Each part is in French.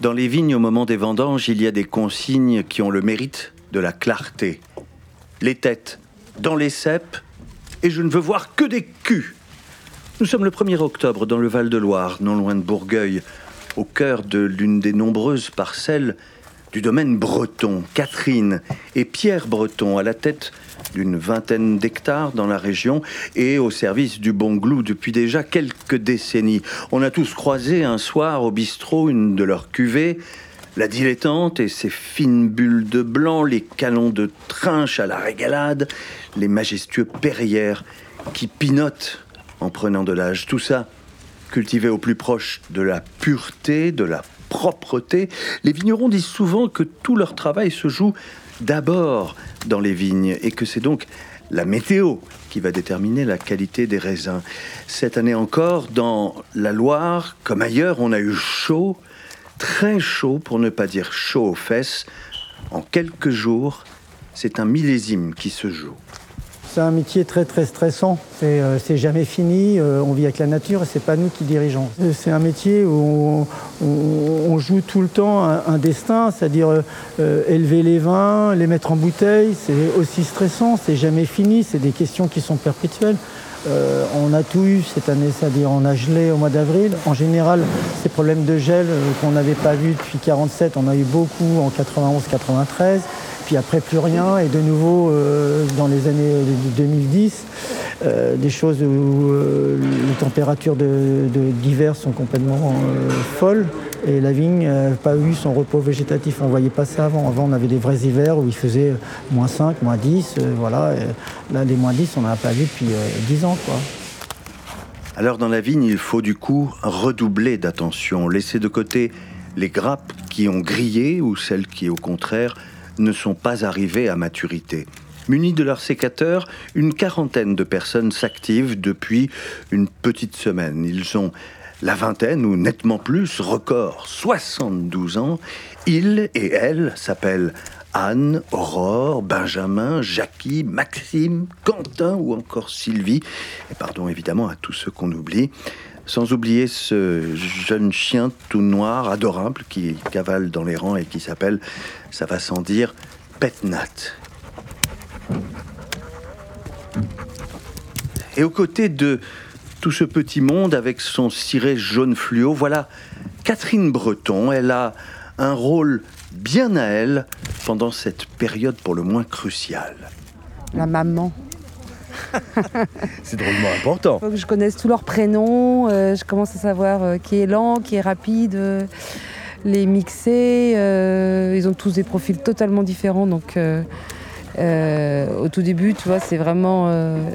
Dans les vignes, au moment des vendanges, il y a des consignes qui ont le mérite de la clarté. Les têtes dans les cèpes, et je ne veux voir que des culs. Nous sommes le 1er octobre dans le Val-de-Loire, non loin de Bourgueil, au cœur de l'une des nombreuses parcelles du domaine breton. Catherine et Pierre Breton à la tête d'une vingtaine d'hectares dans la région et au service du bon glou depuis déjà quelques décennies. On a tous croisé un soir au bistrot une de leurs cuvées, la dilettante et ses fines bulles de blanc, les canons de trinche à la régalade, les majestueux perrières qui pinotent en prenant de l'âge. Tout ça cultivé au plus proche de la pureté, de la propreté. Les vignerons disent souvent que tout leur travail se joue d'abord dans les vignes et que c'est donc la météo qui va déterminer la qualité des raisins. Cette année encore, dans la Loire, comme ailleurs, on a eu chaud, très chaud, pour ne pas dire chaud aux fesses. En quelques jours, c'est un millésime qui se joue. C'est un métier très très stressant. C'est euh, jamais fini. Euh, on vit avec la nature c'est pas nous qui dirigeons. Euh, c'est un métier où on, joue tout le temps un, destin, c'est-à-dire élever les vins, les mettre en bouteille. C'est aussi stressant. C'est jamais fini. C'est des questions qui sont perpétuelles. on a tout eu cette année, c'est-à-dire on a gelé au mois d'avril. En général, ces problèmes de gel qu'on n'avait pas vu depuis 47, on a eu beaucoup en 91-93 puis après plus rien, et de nouveau euh, dans les années 2010, euh, des choses où euh, les températures d'hiver sont complètement folles, et la vigne n'a pas eu son repos végétatif. On ne voyait pas ça avant. Avant, on avait des vrais hivers où il faisait moins 5, moins 10, voilà. là, les moins 10, on n'en a pas vu depuis 10 ans, quoi. Alors dans la vigne, il faut du coup redoubler d'attention, laisser de côté les grappes qui ont grillé ou celles qui, au contraire, ne sont pas arrivés à maturité. Munis de leurs sécateurs, une quarantaine de personnes s'activent depuis une petite semaine. Ils ont la vingtaine ou nettement plus, record 72 ans. Ils et elles s'appellent Anne, Aurore, Benjamin, Jackie, Maxime, Quentin ou encore Sylvie. Et pardon évidemment à tous ceux qu'on oublie. Sans oublier ce jeune chien tout noir, adorable, qui cavale dans les rangs et qui s'appelle, ça va sans dire, Petnat. Et aux côtés de tout ce petit monde avec son ciré jaune fluo, voilà Catherine Breton. Elle a un rôle bien à elle pendant cette période pour le moins cruciale. La maman. c'est drôlement important. Je connaisse tous leurs prénoms, euh, je commence à savoir euh, qui est lent, qui est rapide, euh, les mixer. ils ont tous des profils totalement différents, donc au tout début, tu vois, c'est vraiment.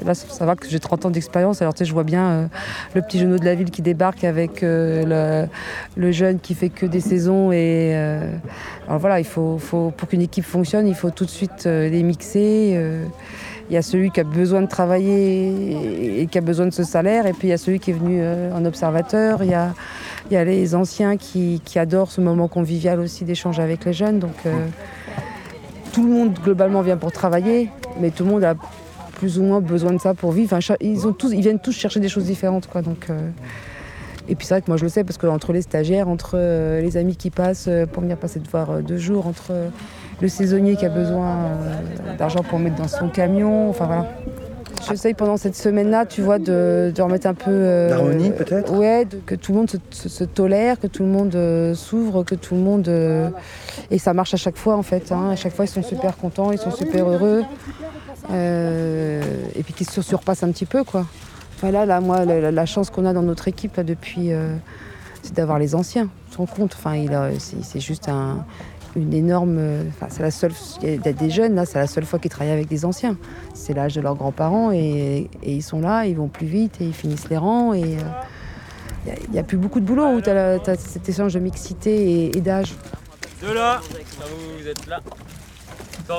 là, ça va que j'ai 30 ans d'expérience. Alors, tu sais, je vois bien le petit genou de la ville qui débarque avec le, jeune qui fait que des saisons. Et alors, voilà, il faut pour qu'une équipe fonctionne, il faut tout de suite les mixer. Il y a celui qui a besoin de travailler et qui a besoin de ce salaire, et puis il y a celui qui est venu euh, en observateur. Il y a, les anciens qui, adorent ce moment convivial aussi d'échange avec les jeunes. Donc euh, tout le monde globalement vient pour travailler, mais tout le monde a plus ou moins besoin de ça pour vivre. ils, ont tous, ils viennent tous chercher des choses différentes. Quoi, donc, euh, et puis c'est vrai que moi je le sais parce que entre les stagiaires, entre les amis qui passent pour venir passer de voir deux jours, entre le saisonnier qui a besoin euh, d'argent pour mettre dans son camion. Enfin voilà. J'essaye pendant cette semaine-là, tu vois, de, remettre un peu. Euh, D'harmonie peut-être? Ouais, que tout le monde se, tolère, que tout le monde euh, s'ouvre, que tout le monde. et ça marche à chaque fois en fait. Hein. À chaque fois, ils sont super contents, ils sont super heureux. et puis qu'ils se surpassent un petit peu, quoi. Voilà, là, moi, la, chance qu'on a dans notre équipe depuis, c'est d'avoir les anciens. Rends compte Enfin, c'est juste un une énorme. C'est la seule. Il des jeunes, là, c'est la seule fois qu'ils travaillent avec des anciens. C'est l'âge de leurs grands-parents et, ils sont là, ils vont plus vite et ils finissent les rangs. Et euh, il n'y a, plus beaucoup de boulot où tu as, cet échange de mixité et, d'âge. De là, vous, êtes là.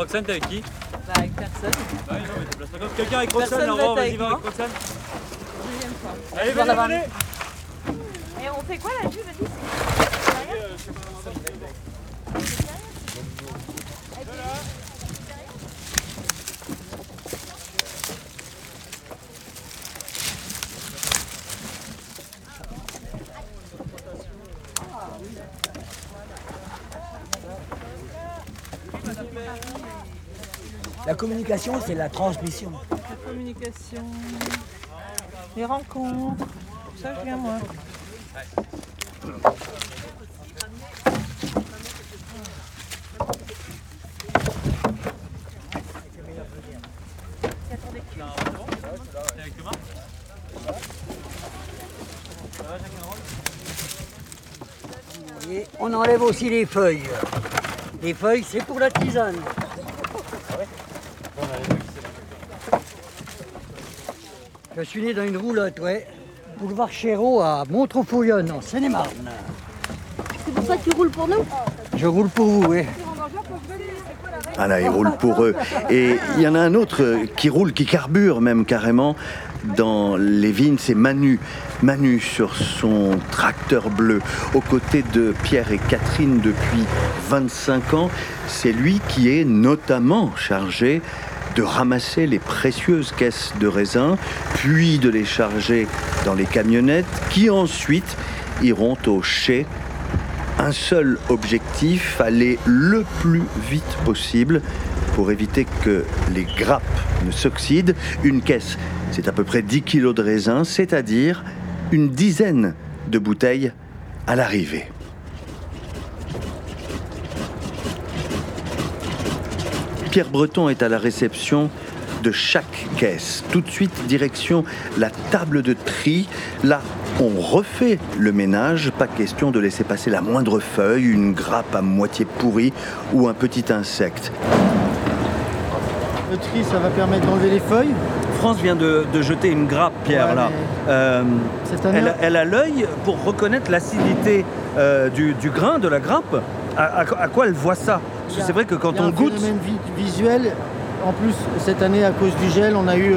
T'es avec qui? Bah, Avec personne. Bah, non, mais Quelqu'un avec Roxane, là, vas-y, va avec Roxane. Deuxième fois. Allez, venez, venez. Et on fait quoi là, dessus La communication, c'est la transmission. La communication, les rencontres, ça je viens moi. Et on enlève aussi les feuilles. Les feuilles, c'est pour la tisane. Je suis né dans une roulotte, ouais. Boulevard Chéreau à Montreux-Fouillonne, en Seine-et-Marne. C'est pour ça que tu roules pour nous Je roule pour vous, oui. Ah là, il roule pour eux. Et il y en a un autre euh, qui roule, qui carbure même carrément dans les vignes, c'est Manu. Manu sur son tracteur bleu, aux côtés de Pierre et Catherine depuis 25 ans. C'est lui qui est notamment chargé de ramasser les précieuses caisses de raisin, puis de les charger dans les camionnettes qui ensuite iront au chai un seul objectif, aller le plus vite possible pour éviter que les grappes ne s'oxydent. Une caisse, c'est à peu près 10 kilos de raisin, c'est-à-dire une dizaine de bouteilles à l'arrivée. Pierre Breton est à la réception de chaque caisse. Tout de suite, direction la table de tri. Là, on refait le ménage. Pas question de laisser passer la moindre feuille, une grappe à moitié pourrie ou un petit insecte. Le tri, ça va permettre d'enlever les feuilles. France vient de, de jeter une grappe, Pierre, Ouais, là. Euh, Cette année, elle, elle a l'œil pour reconnaître l'acidité euh, du, du grain, de la grappe. À, à- à quoi elle voit ça? C'est vrai que quand y a on un goûte... visuel. En plus, cette année, à cause du gel, on a eu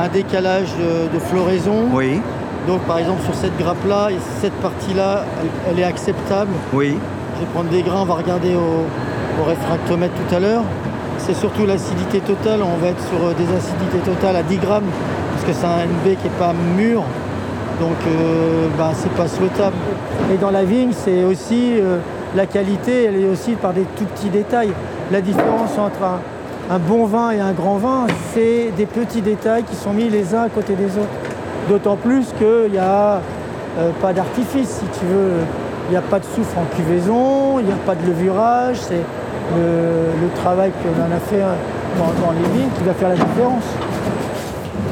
un décalage de, de floraison. Oui, Donc, par exemple, sur cette grappe-là, et cette partie-là, elle, elle est acceptable. oui. Je vais prendre des grains, on va regarder au, au réfractomètre tout à l'heure. C'est surtout l'acidité totale. On va être sur euh, des acidités totales à 10 grammes, parce que c'est un NB qui n'est pas mûr. Donc, euh, bah, c'est pas souhaitable. Et dans la vigne, c'est aussi euh, la qualité, elle est aussi par des tout petits détails. La différence entre un, bon vin et un grand vin, c'est des petits détails qui sont mis les uns à côté des autres. D'autant plus qu'il n'y a euh, pas d'artifice, si tu veux. Il n'y a pas de soufre en cuvaison, il n'y a pas de levurage. C'est le, travail qu'on en a fait hein, dans, les vignes qui va faire la différence.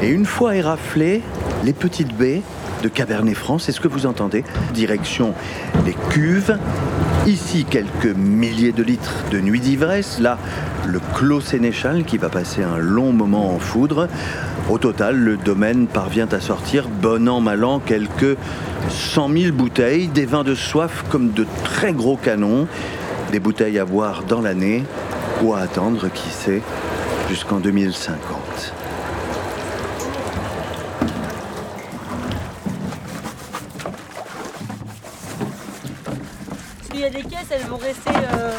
Et une fois éraflées, les petites baies de Cabernet Franc, c'est ce que vous entendez. Direction les cuves. Ici, quelques milliers de litres de nuit d'ivresse. Là, le clos sénéchal qui va passer un long moment en foudre. Au total, le domaine parvient à sortir, bon an, mal an, quelques 100 000 bouteilles, des vins de soif comme de très gros canons, des bouteilles à boire dans l'année ou à attendre, qui sait, jusqu'en 2050. Elles vont rester, euh,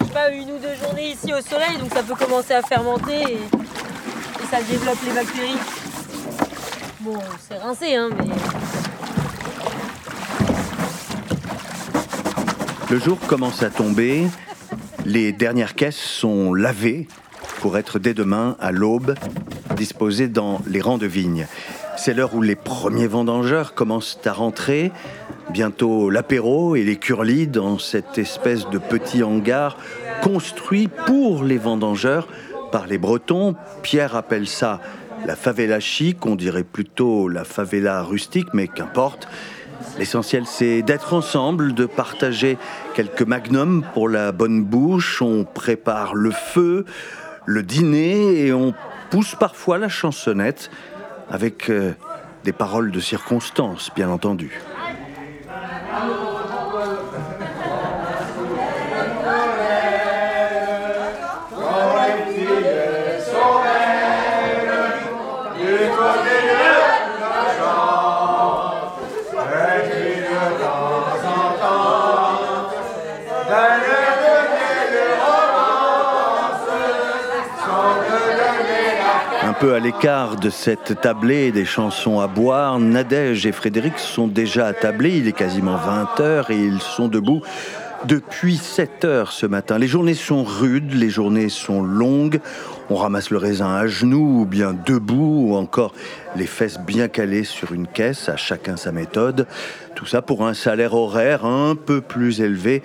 je sais pas, une ou deux journées ici au soleil, donc ça peut commencer à fermenter et, et ça développe les bactéries. Bon, c'est rincé, hein, mais Le jour commence à tomber, les dernières caisses sont lavées pour être dès demain à l'aube disposées dans les rangs de vignes. C'est l'heure où les premiers vendangeurs commencent à rentrer. Bientôt l'apéro et les curlis dans cette espèce de petit hangar construit pour les vendangeurs par les Bretons. Pierre appelle ça la favela chic, on dirait plutôt la favela rustique, mais qu'importe. L'essentiel, c'est d'être ensemble, de partager quelques magnums pour la bonne bouche. On prépare le feu, le dîner et on pousse parfois la chansonnette avec euh, des paroles de circonstance, bien entendu. Peu à l'écart de cette tablée des chansons à boire, Nadège et Frédéric sont déjà attablés. Il est quasiment 20 heures et ils sont debout depuis 7 heures ce matin. Les journées sont rudes, les journées sont longues. On ramasse le raisin à genoux ou bien debout ou encore les fesses bien calées sur une caisse, à chacun sa méthode. Tout ça pour un salaire horaire un peu plus élevé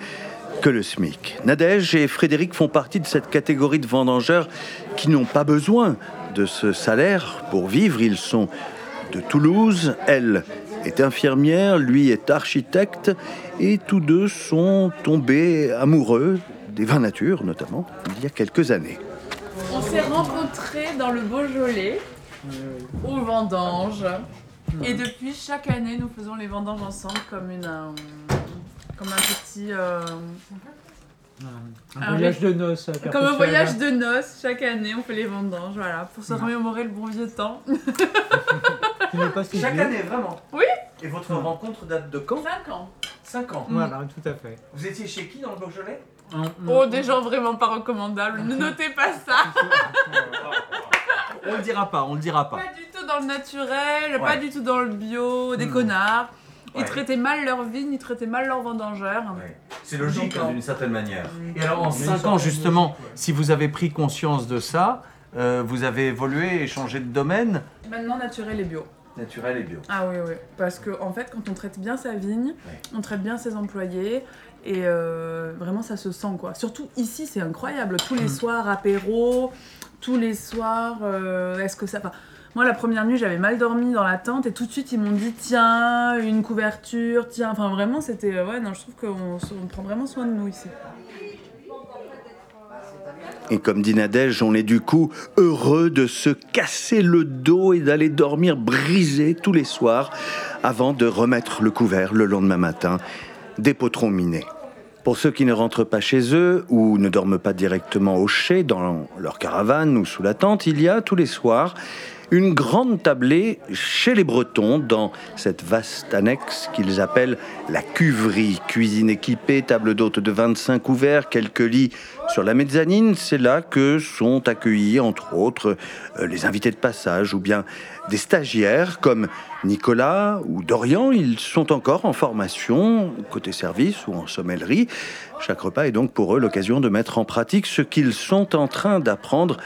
que le SMIC. Nadège et Frédéric font partie de cette catégorie de vendangeurs qui n'ont pas besoin de ce salaire pour vivre. Ils sont de Toulouse, elle est infirmière, lui est architecte, et tous deux sont tombés amoureux des vins nature, notamment, il y a quelques années. On s'est rencontrés dans le Beaujolais, aux vendanges. Et depuis, chaque année, nous faisons les vendanges ensemble comme, une, euh, un petit... euh, Un Un voyage de noces. comme un voyage de noces, chaque année, on fait les vendanges, voilà, pour se remémorer le bon vieux temps. Pas si vieux. vraiment Oui. Et votre rencontre date de quand? 5 ans. 5 ans. Voilà, tout à fait. Vous étiez chez qui dans le Beaujolais? Oh, des gens vraiment pas recommandables, ne notez pas ça. On le dira pas, on le dira Pas du tout dans le naturel, pas du tout dans le bio, des Hmm. connards. Ils traitaient mal leur vigne, ils traitaient mal leurs vendangeurs. C'est logique, hein, d'une certaine manière. Et alors en Mais 5 ça- ans justement, si vous avez pris conscience de ça, euh, vous avez évolué et changé de domaine Maintenant, naturel et bio. Naturel et bio. Ah oui, oui. Parce que en fait, quand on traite bien sa vigne, Ouais. on traite bien ses employés. Et euh, vraiment, ça se sent quoi. Surtout ici, c'est incroyable. Tous les soirs, apéro, tous les soirs. euh, Est-ce que ça. Enfin, moi, la première nuit, j'avais mal dormi dans la tente et tout de suite, ils m'ont dit tiens, une couverture, tiens. Enfin, vraiment, c'était. euh, Ouais, non, je trouve qu'on on prend vraiment soin de nous ici. Et comme dit Nadège, on est du coup heureux de se casser le dos et d'aller dormir brisé tous les soirs avant de remettre le couvert le lendemain matin des potrons minés. Pour ceux qui ne rentrent pas chez eux ou ne dorment pas directement au chai dans leur caravane ou sous la tente, il y a tous les soirs une grande tablée chez les Bretons dans cette vaste annexe qu'ils appellent la cuverie. Cuisine équipée, table d'hôte de 25 couverts, quelques lits sur la mezzanine. C'est là que sont accueillis, entre autres, euh, les invités de passage ou bien des stagiaires comme Nicolas ou Dorian. Ils sont encore en formation, côté service ou en sommellerie. Chaque repas est donc pour eux l'occasion de mettre en pratique ce qu'ils sont en train d'apprendre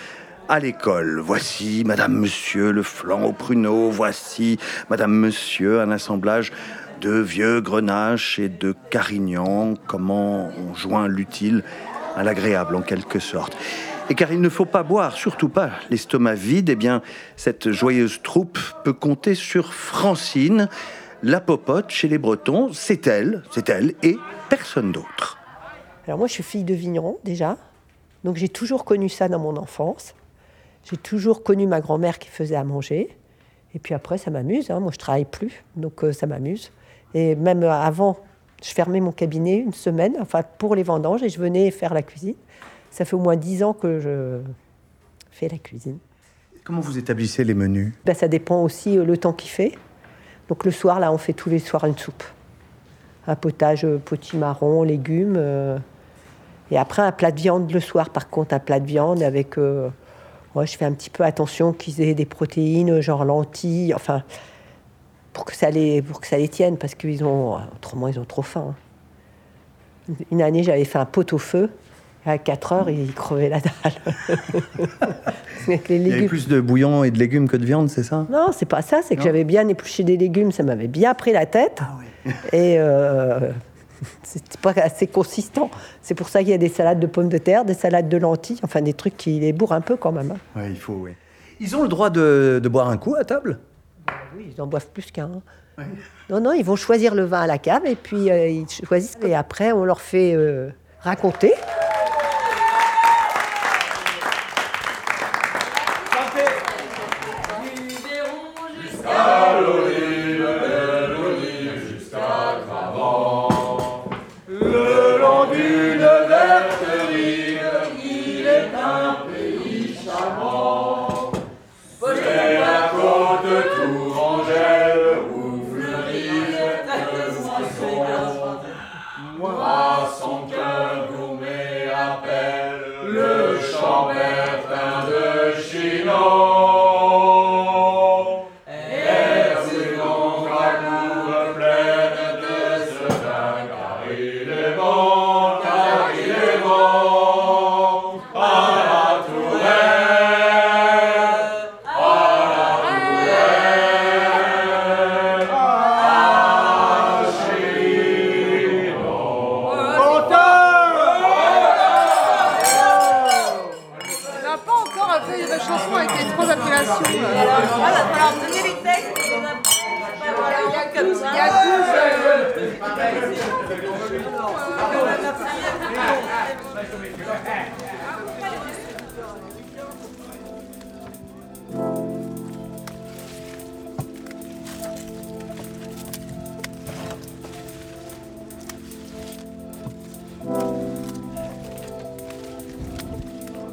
à l'école. Voici, Madame, Monsieur, le flan au pruneau. Voici, Madame, Monsieur, un assemblage de vieux grenaches et de carignans. Comment on joint l'utile à l'agréable, en quelque sorte. Et car il ne faut pas boire, surtout pas l'estomac vide, eh bien, cette joyeuse troupe peut compter sur Francine, la popote chez les Bretons. C'est elle, c'est elle et personne d'autre. Alors moi, je suis fille de vigneron déjà, donc j'ai toujours connu ça dans mon enfance. J'ai toujours connu ma grand-mère qui faisait à manger. Et puis après, ça m'amuse. hein. Moi, je travaille plus, donc euh, ça m'amuse. Et même euh, avant, je fermais mon cabinet une semaine, enfin pour les vendanges, et je venais faire la cuisine. Ça fait au moins dix ans que je fais la cuisine. Comment vous établissez les menus? Ben, ça dépend aussi euh, le temps qu'il fait. Donc le soir, là, on fait tous les soirs une soupe. Un potage potimarron, légumes. euh, et après, un plat de viande le soir, par contre, un plat de viande avec... euh, ouais, je fais un petit peu attention qu'ils aient des protéines, genre lentilles, enfin, pour que ça les, pour que ça les tienne, parce qu'ils ont... Autrement, ils ont trop faim. hein. Une année, j'avais fait un pot au feu. À 4 heures, ils crevaient la dalle. Avec les Il y avait plus de bouillon et de légumes que de viande, c'est ça? Non, c'est pas ça, c'est que j'avais bien épluché des légumes, ça m'avait bien pris la tête. Et euh, c'était pas assez consistant. C'est pour ça qu'il y a des salades de pommes de terre, des salades de lentilles, enfin des trucs qui les bourrent un peu quand même. hein. Oui, il faut, oui. Ils ont le droit de, de boire un coup à table? Oui, ils en boivent plus qu'un. Non, non, ils vont choisir le vin à la cave et puis euh, ils choisissent. Et après, on leur fait euh, raconter.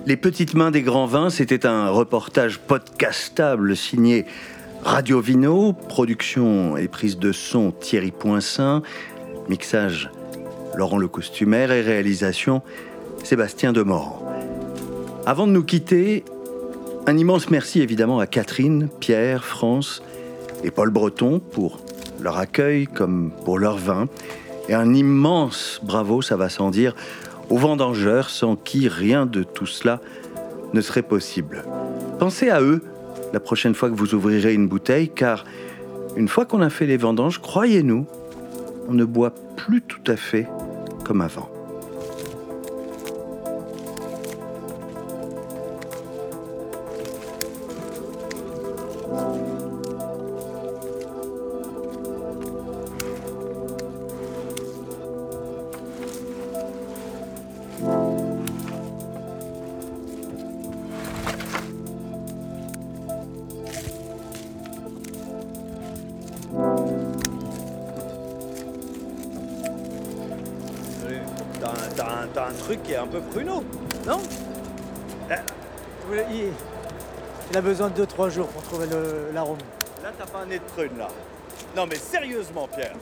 Les petites mains des grands vins, c'était un reportage podcastable signé Radio Vino, production et prise de son Thierry Poinçin, mixage Laurent le costumaire et réalisation Sébastien Demorand. Avant de nous quitter, un immense merci évidemment à Catherine, Pierre, France et Paul Breton pour leur accueil comme pour leur vin. Et un immense bravo, ça va sans dire, aux vendangeurs sans qui rien de tout cela ne serait possible. Pensez à eux la prochaine fois que vous ouvrirez une bouteille, car une fois qu'on a fait les vendanges, croyez-nous, on ne boit plus tout à fait comme avant. T'as un- truc qui est un peu pruneau, non? Il, il a besoin de 2-3 jours pour trouver l'arôme. Là, t'as pas un nez de prune, là. Non, mais sérieusement, Pierre.